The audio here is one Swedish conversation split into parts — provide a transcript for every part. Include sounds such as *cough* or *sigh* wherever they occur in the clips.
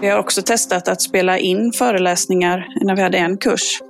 Vi har också testat att spela in föreläsningar när vi hade en kurs.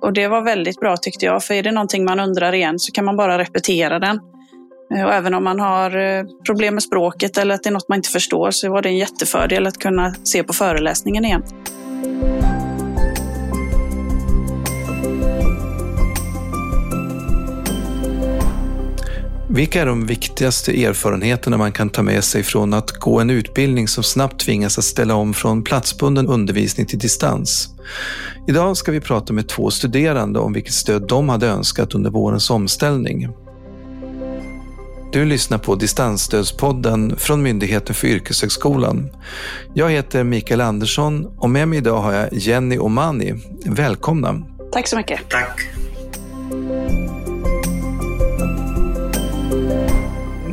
Och det var väldigt bra tyckte jag, för är det någonting man undrar igen så kan man bara repetera den. Eh, och även om man har eh, problem med språket eller att det är något man inte förstår så var det en jättefördel att kunna se på föreläsningen igen. Vilka är de viktigaste erfarenheterna man kan ta med sig från att gå en utbildning som snabbt tvingas att ställa om från platsbunden undervisning till distans? Idag ska vi prata med två studerande om vilket stöd de hade önskat under vårens omställning. Du lyssnar på Distansstödspodden från Myndigheten för yrkeshögskolan. Jag heter Mikael Andersson och med mig idag har jag Jenny Omani. Välkomna! Tack så mycket. Tack.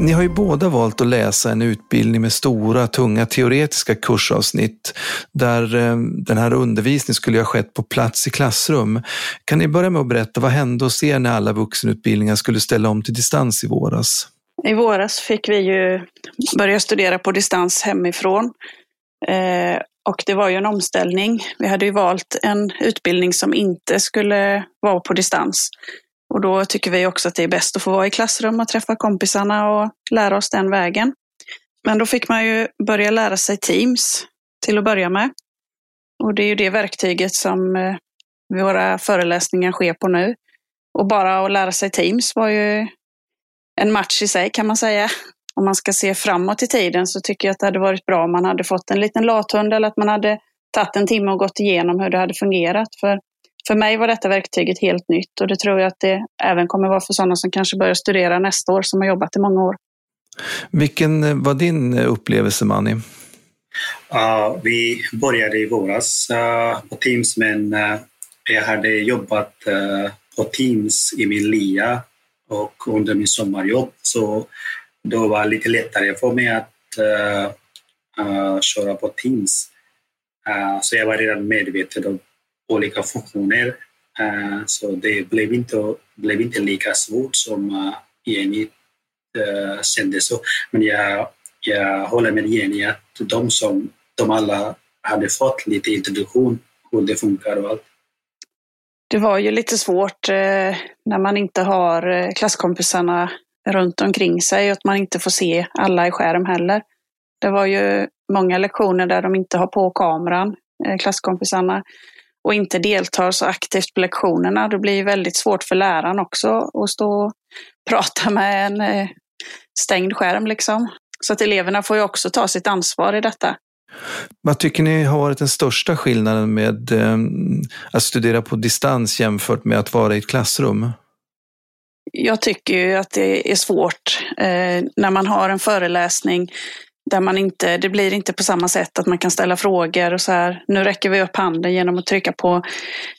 Ni har ju båda valt att läsa en utbildning med stora, tunga teoretiska kursavsnitt där eh, den här undervisningen skulle ha skett på plats i klassrum. Kan ni börja med att berätta vad hände hos er när alla vuxenutbildningar skulle ställa om till distans i våras? I våras fick vi ju börja studera på distans hemifrån. Eh, och det var ju en omställning. Vi hade ju valt en utbildning som inte skulle vara på distans. Och då tycker vi också att det är bäst att få vara i klassrum och träffa kompisarna och lära oss den vägen. Men då fick man ju börja lära sig Teams till att börja med. Och det är ju det verktyget som eh, våra föreläsningar sker på nu. Och bara att lära sig Teams var ju en match i sig kan man säga. Om man ska se framåt i tiden så tycker jag att det hade varit bra om man hade fått en liten lathund eller att man hade tagit en timme och gått igenom hur det hade fungerat. För för mig var detta verktyget helt nytt och det tror jag att det även kommer vara för sådana som kanske börjar studera nästa år som har jobbat i många år. Vilken eh, var din eh, upplevelse, Mani? Uh, vi började i våras uh, på Teams, men uh, jag hade jobbat på Teams i min LIA och under min sommarjobb, så då var det lite lättare för mig att köra på Teams. så jag var redan medveten om olika funktioner. Uh, så det blev inte, blev inte lika svårt som uh, Jenny uh, kände så. Men jag, jag håller med Jenny att de som de alla hade fått lite introduktion hur det funkar och allt. Det var ju lite svårt när man inte har klasskompisarna runt omkring sig och att man inte får se alla i skärm heller. Det var ju många lektioner där de inte har på kameran, klasskompisarna och inte deltar så aktivt på lektionerna, då blir det väldigt svårt för läraren också att stå och prata med en eh, stängd skärm. Liksom. Så att eleverna får ju också ta sitt ansvar i detta. Vad tycker ni har varit den största skillnaden med eh, att studera på distans jämfört med att vara i ett klassrum? Jag tycker ju att det är svårt eh, när man har en föreläsning där man inte, det blir inte på samma sätt att man kan ställa frågor och så här. Nu räcker vi upp handen genom att trycka på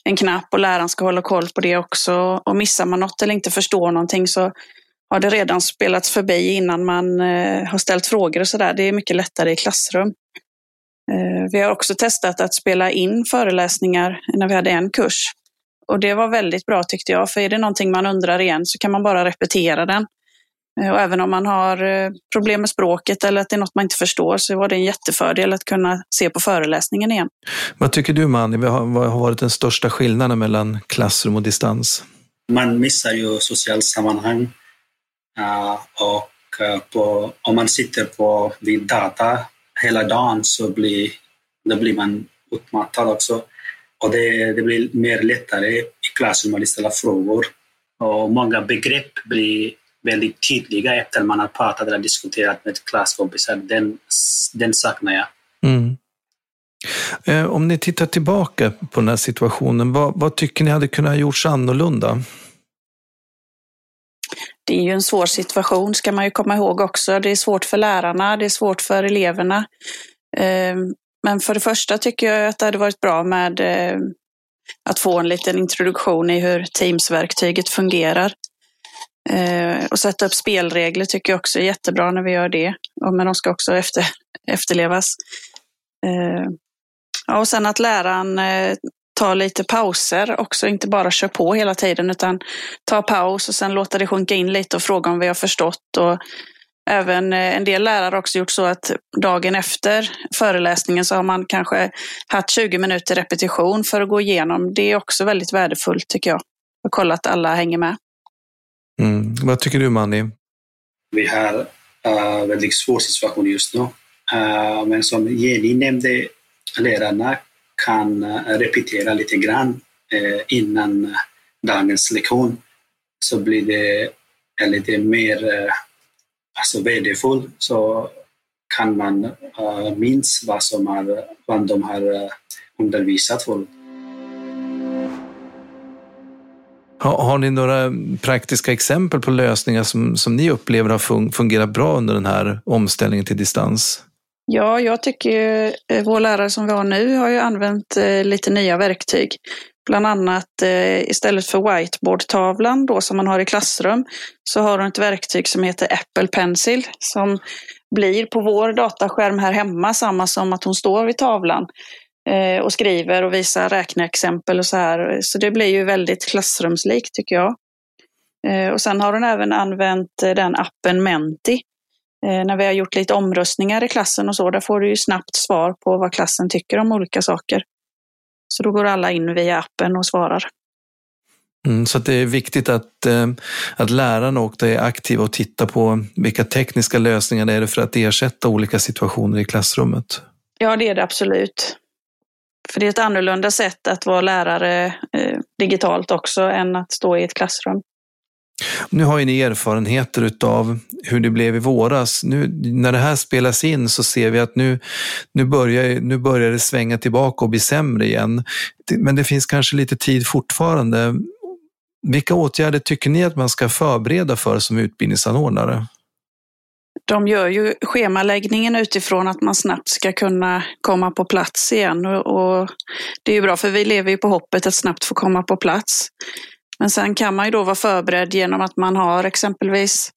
en knapp och läraren ska hålla koll på det också. Och missar man något eller inte förstår någonting så har det redan spelats förbi innan man eh, har ställt frågor och så där. Det är mycket lättare i klassrum. Eh, vi har också testat att spela in föreläsningar när vi hade en kurs. Och det var väldigt bra tyckte jag, för är det någonting man undrar igen så kan man bara repetera den. Eh, och även om man har eh, problem med språket eller att det är något man inte förstår så var det en jättefördel att kunna se på föreläsningen igen. Vad tycker du Mani, vad har varit den största skillnaden mellan klassrum och distans? Man missar ju socialt sammanhang uh, och på, om man sitter på vid data hela dagen så blir, då blir man utmattad också. Och det, det blir mer lättare i klassrummet att ställa frågor och många begrepp blir väldigt tydliga efter man har pratat eller diskuterat med klasskompisar. Den, den saknar jag. Mm. Eh, om ni tittar tillbaka på den här situationen, vad, vad tycker ni hade kunnat gjorts annorlunda? Det är ju en svår situation ska man ju komma ihåg också. Det är svårt för lärarna, det är svårt för eleverna. Eh, men för det första tycker jag att det hade varit bra med eh, att få en liten introduktion i hur Teams-verktyget fungerar. Eh, och sätta upp spelregler tycker jag också är jättebra när vi gör det. Men de ska också efter, efterlevas. Eh, ja, och sen att läraren eh, tar lite pauser också, inte bara kör på hela tiden utan ta paus och sen låta det sjunka in lite och fråga om vi har förstått. Och även eh, en del lärare har också gjort så att dagen efter föreläsningen så har man kanske haft 20 minuter repetition för att gå igenom. Det är också väldigt värdefullt tycker jag. Och kolla att alla hänger med. Mm. Vad tycker du Mani? Vi har uh, väldigt svår situation just nu. Uh, men som Jenny nämnde, lärarna kan uh, repetera lite grann uh, innan dagens lektion. Så blir det lite mer uh, alltså värdefull så kan man uh, minns vad, som har, vad de har uh, undervisat för. Har, har, ni några praktiska exempel på lösningar som, som ni upplever har fungerat bra under den här omställningen till distans? Ja, jag tycker eh, vår lärare som vi har nu har ju använt eh, lite nya verktyg. Bland annat eh, istället för whiteboardtavlan då som man har i klassrum så har hon ett verktyg som heter Apple Pencil som blir på vår dataskärm här hemma samma som att hon står vid tavlan och skriver och visar räkneexempel och så här. Så det blir ju väldigt klassrumslikt tycker jag. Eh, och sen har hon även använt den appen Menti när vi har gjort lite omröstningar i klassen och så, där får du ju snabbt svar på vad klassen tycker om olika saker. Så då går alla in via appen och svarar. Mm, så det är viktigt att, eh, att lärarna också är aktiva och tittar på vilka tekniska lösningar det är för att ersätta olika situationer i klassrummet. Ja, det är det absolut. För det är ett annorlunda sätt att vara lärare eh, digitalt också än att stå i ett klassrum. Nu har ju ni erfarenheter av hur det blev i våras. Nu, när det här spelas in så ser vi att nu, nu, börjar, nu börjar det svänga tillbaka och bli sämre igen. Men det finns kanske lite tid fortfarande. Vilka åtgärder tycker ni att man ska förbereda för som utbildningsanordnare? De gör ju schemaläggningen utifrån att man snabbt ska kunna komma på plats igen. Och, det är ju bra för vi lever ju på hoppet att snabbt få komma på plats. Men sen kan man ju då vara förberedd genom att man har exempelvis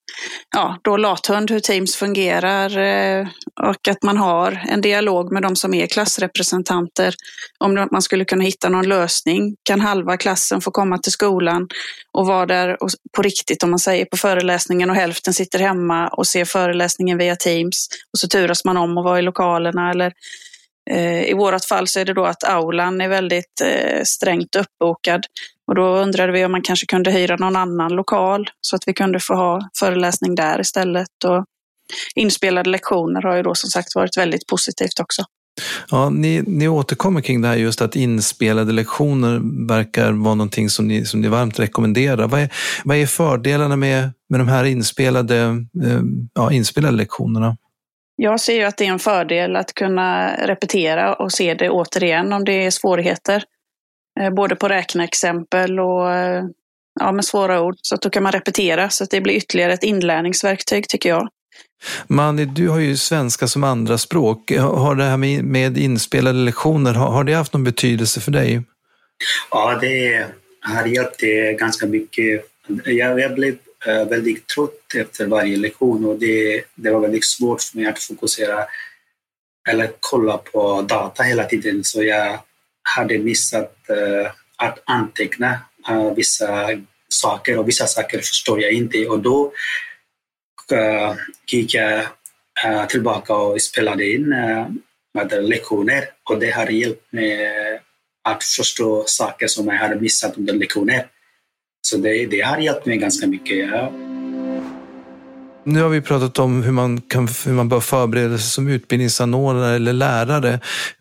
ja, då lathund, hur Teams fungerar eh, och att man har en dialog med de som är klassrepresentanter om man skulle kunna hitta någon lösning. Kan halva klassen få komma till skolan och vara där på riktigt om man säger på föreläsningen och hälften sitter hemma och ser föreläsningen via Teams och så turas man om att vara i lokalerna eller eh, i vårt fall så är det då att aulan är väldigt eh, strängt uppbokad och då undrade vi om man kanske kunde hyra någon annan lokal så att vi kunde få ha föreläsning där istället. Och inspelade lektioner har ju då som sagt varit väldigt positivt också. Ja, ni, ni återkommer kring det här just att inspelade lektioner verkar vara någonting som ni, som ni varmt rekommenderar. Vad är, vad är fördelarna med, med de här inspelade, eh, ja, inspelade lektionerna? Jag ser ju att det är en fördel att kunna repetera och se det återigen om det är svårigheter. Eh, både på räkneexempel och eh, ja, med svåra ord. Så att då kan man repetera så att det blir ytterligare ett inlärningsverktyg tycker jag. Manny, du har ju svenska som andra språk. Har det här med, inspelade lektioner, har, det haft någon betydelse för dig? Ja, det har hjälpt ganska mycket. Jag, jag blev eh, väldigt trött efter varje lektion och det, det var väldigt svårt för mig att fokusera eller kolla på data hela tiden. Så jag hade missat eh, att anteckna eh, vissa saker och vissa saker förstår jag inte. Och då eh, gick jag tillbaka och spelade in lektioner och det har hjälpt mig att förstå saker som jag hade missat under lektioner. Så det, det har hjälpt mig ganska mycket. Ja. Nu har vi pratat om hur man, kan, hur man bör förbereda sig som utbildningsanordnare eller lärare.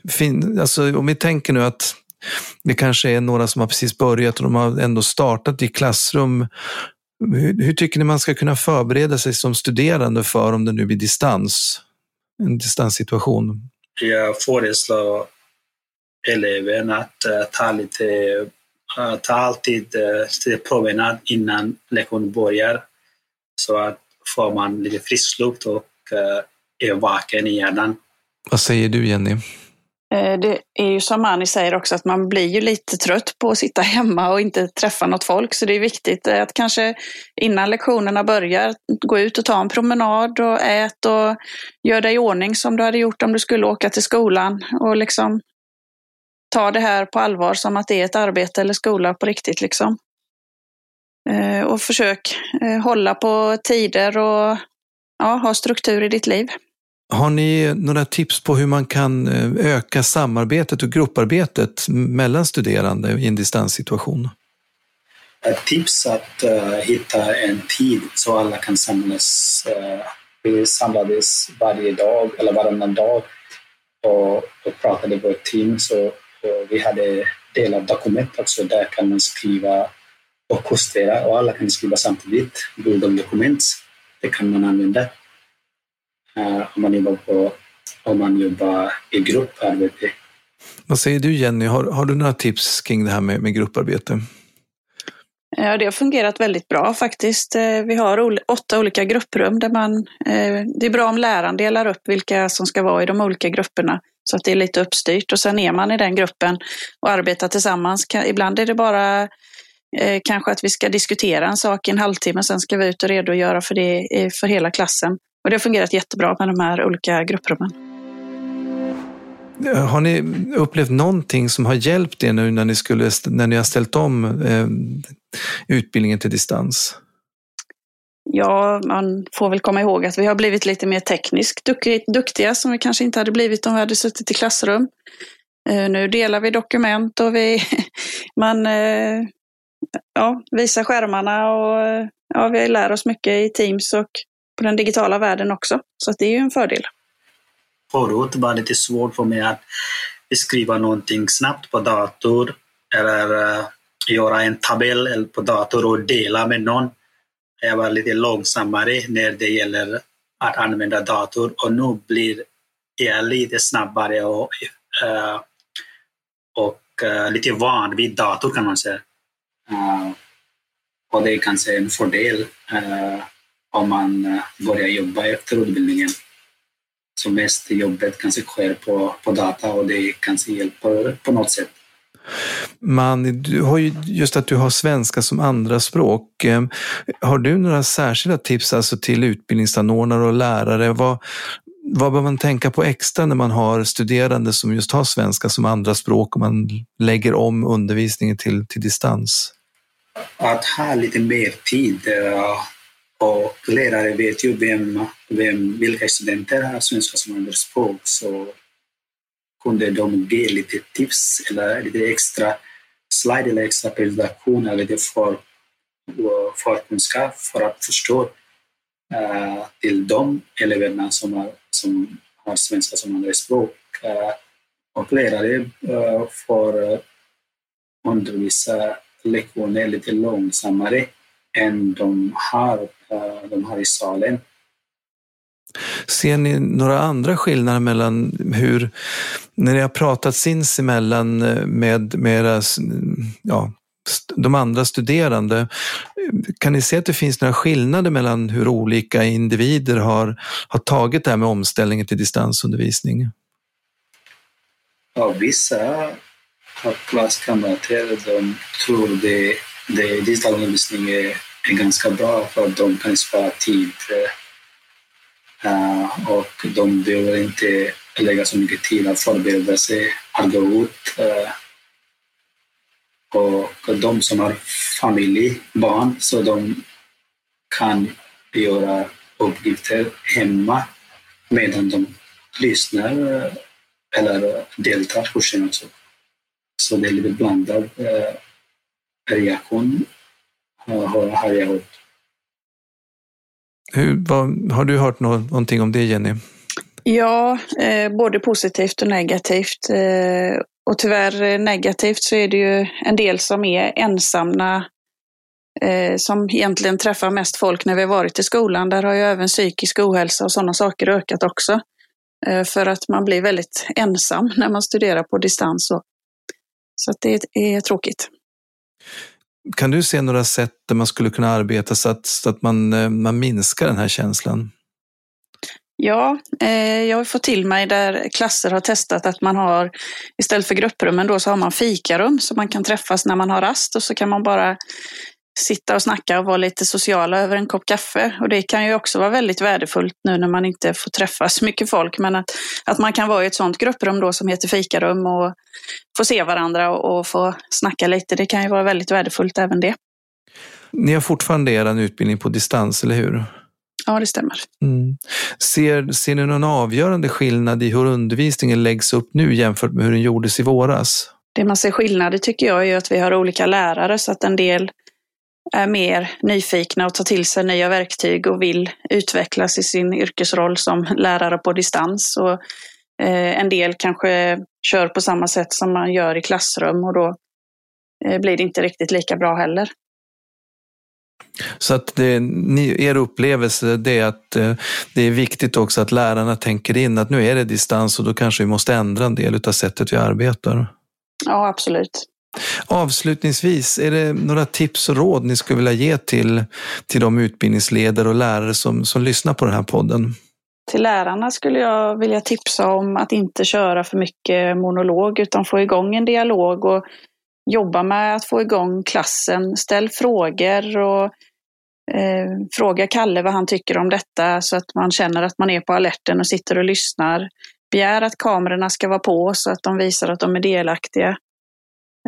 Fin, alltså, om vi tänker nu att det kanske är några som har precis börjat och de har ändå startat i klassrum. Hur, hur tycker ni man ska kunna förbereda sig som studerande för om det nu blir distans? En distanssituation. Jag föreslår eleven att uh, ta lite, uh, ta alltid uh, promenad innan lektionen börjar. Så att får man lite frisk luft och är vaken i hjärnan. Vad säger du Jenny? Eh, det är ju som Annie säger också att man blir ju lite trött på att sitta *laughs* hemma och inte träffa något folk. Så det är viktigt att kanske innan lektionerna börjar gå ut och ta en promenad och ät och gör dig i ordning som du hade gjort om du skulle åka till skolan. Och liksom ta det här på allvar som att det är ett arbete eller skola på riktigt. Liksom. Eh, och försök eh, hålla på tider och ja, ha struktur i ditt liv. Har ni några tips på hur man kan eh, öka samarbetet och grupparbetet mellan studerande i en distanssituation? Ett tips att uh, hitta en tid så alla kan samlas. Uh, vi samlades varje dag eller varannan dag och, och pratade på ett team. Så, vi hade delat dokument också. Där kan man skriva och justera och alla kan skriva samtidigt. Google dokument. Det kan man använda uh, om, man jobbar på, om man jobbar i grupparbete. Vad säger du Jenny, har, har du några tips kring det här med, med grupparbete? Ja, det har fungerat väldigt bra faktiskt. Eh, vi har åtta olika grupprum där man, eh, det är bra om läraren delar upp vilka som ska vara i de olika grupperna så att det är lite uppstyrt och sen är man i den gruppen och arbetar tillsammans. Ibland är det bara eh, kanske att vi ska diskutera en sak i en halvtimme, sen ska vi ut och redogöra för det för hela klassen. Och det har fungerat jättebra med de här olika grupprummen. Har ni upplevt någonting som har hjälpt er nu när ni, skulle, när ni har ställt om eh, utbildningen till distans? Ja, man får väl komma ihåg att vi har blivit lite mer tekniskt duktiga som vi kanske inte hade blivit om vi hade suttit i klassrum. Eh, nu delar vi dokument och vi, *laughs* man eh, ja, visa skärmarna och ja, vi lär oss mycket i Teams och på den digitala världen också. Så det är ju en fördel förut var det lite svårt för mig att skriva någonting snabbt på dator eller eh, göra en tabell på dator och dela med någon. Jag var lite långsammare när det gäller att använda dator och nu blir jag lite snabbare och, eh, och eh, lite van vid dator kan man säga. Eh, och det är kanske en fördel eh, om man eh, börjar jobba efter utbildningen som mest jobbet kanske sker på, på data och det kanske hjälper på något sätt. Man, du har ju, just att du har svenska som andra språk. Ehm, har du några särskilda tips alltså till utbildningsanordnare och lärare? Vad, vad bör man tänka på extra när man har studerande som just har svenska som andra språk och man lägger om undervisningen till, till distans? Att ha lite mer tid eh, och lärare vet ju vem, vem, vilka studenter har svenska som andraspråk så kunde de ge lite tips eller lite extra slide eller extra presentation eller för, eh, för kunskap för att förstå uh, till de eleverna som har, som har svenska som andraspråk. Uh, och lärare uh, får undervisa lektioner lite långsammare än de har Eh, de här i salen. Ser ni några andra skillnader mellan hur, när ni har pratat sinsemellan eh, med, med era, ja, de andra studerande, kan ni se att det finns några skillnader mellan hur olika individer har, har tagit det här med omställningen till distansundervisning? Ja, vissa klasskamrater de tror det, det digitalundervisning är är ganska bra för att de kan spara tid. Uh, och de behöver inte lägga så mycket tid att förbereda sig att gå ut. Uh, och de som har familj, barn, så de kan göra uppgifter hemma medan de lyssnar eller deltar i kursen Och Så det är lite blandad reaktion har jag hört. Hur, vad, har du hört någonting om det Jenny? Ja, eh, både positivt och negativt. Eh, och tyvärr negativt så är det ju en del som är ensamma eh, som egentligen träffar mest folk när vi har varit i skolan. Där har ju även psykisk ohälsa och sådana saker ökat också. Eh, för att man blir väldigt ensam när man studerar på distans. Så, så det är tråkigt. Kan du se några sätt där man skulle kunna arbeta så att, så att man, eh, man minskar den här känslan? Ja, eh, jag har fått till mig där klasser har testat att man har istället för grupprummen då så har man fikarum så man kan träffas när man har rast och så kan man bara sitta och snacka och vara lite sociala över en kopp kaffe. Och det kan ju också vara väldigt värdefullt nu när man inte får träffa så mycket folk. Men att, att man kan vara i ett sånt grupprum då som heter fikarum och få se varandra och, och få snacka lite. Det kan ju vara väldigt värdefullt även det. Ni har fortfarande er utbildning på distans, eller hur? Ja, det stämmer. Mm. Ser, ser ni någon avgörande skillnad i hur undervisningen läggs upp nu jämfört med hur den gjordes i våras? Det man ser skillnad i tycker jag är att vi har olika lärare så att en del är mer nyfikna och tar till sig nya verktyg och vill utvecklas i sin yrkesroll som lärare på distans. Och, eh, en del kanske kör på samma sätt som man gör i klassrum och då eh, blir det inte riktigt lika bra heller. Så att det, er upplevelse det är att eh, det är viktigt också att lärarna tänker in att nu är det distans och då kanske vi måste ändra en del av sättet vi arbetar. Ja, absolut. Avslutningsvis, är det några tips och råd ni skulle vilja ge till, till de utbildningsledare och lärare som, som lyssnar på den här podden? Till lärarna skulle jag vilja tipsa om att inte köra för mycket monolog utan få igång en dialog och jobba med att få igång klassen. Ställ frågor och eh, fråga Kalle vad han tycker om detta så att man känner att man är på alerten och sitter och lyssnar. Begär att kamerorna ska vara på så att de visar att de är delaktiga.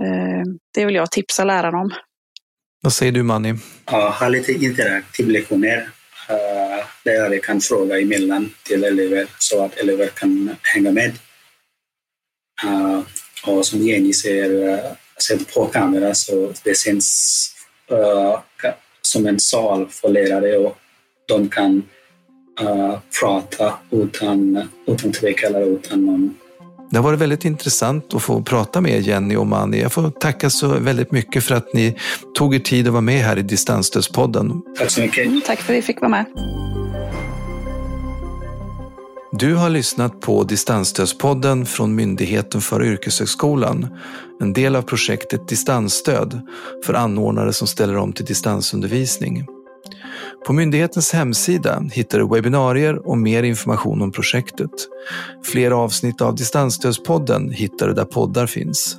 Eh, det vill jag tipsa lärarna om. Vad säger du Manny? Ja, ha lite interaktiva lektioner. Uh, lärare kan fråga emellan till elever så att elever kan hänga med. Uh, och som Jenny säger, uh, på kamera så det känns uh, som en sal för lärare och de kan prata utan, utan tvekan eller utan någon det har varit väldigt intressant att få prata med Jenny och Mani. Jag får tacka så väldigt mycket för att ni tog er tid att vara med här i Distansstödspodden. Tack så mycket. Mm, tack för att vi fick vara med. Du har lyssnat på Distansstödspodden från Myndigheten för yrkeshögskolan, en del av projektet Distansstöd för anordnare som ställer om till distansundervisning. På myndighetens hemsida hittar du webbinarier och mer information om projektet. Fler avsnitt av Distansstödspodden hittar du där poddar finns.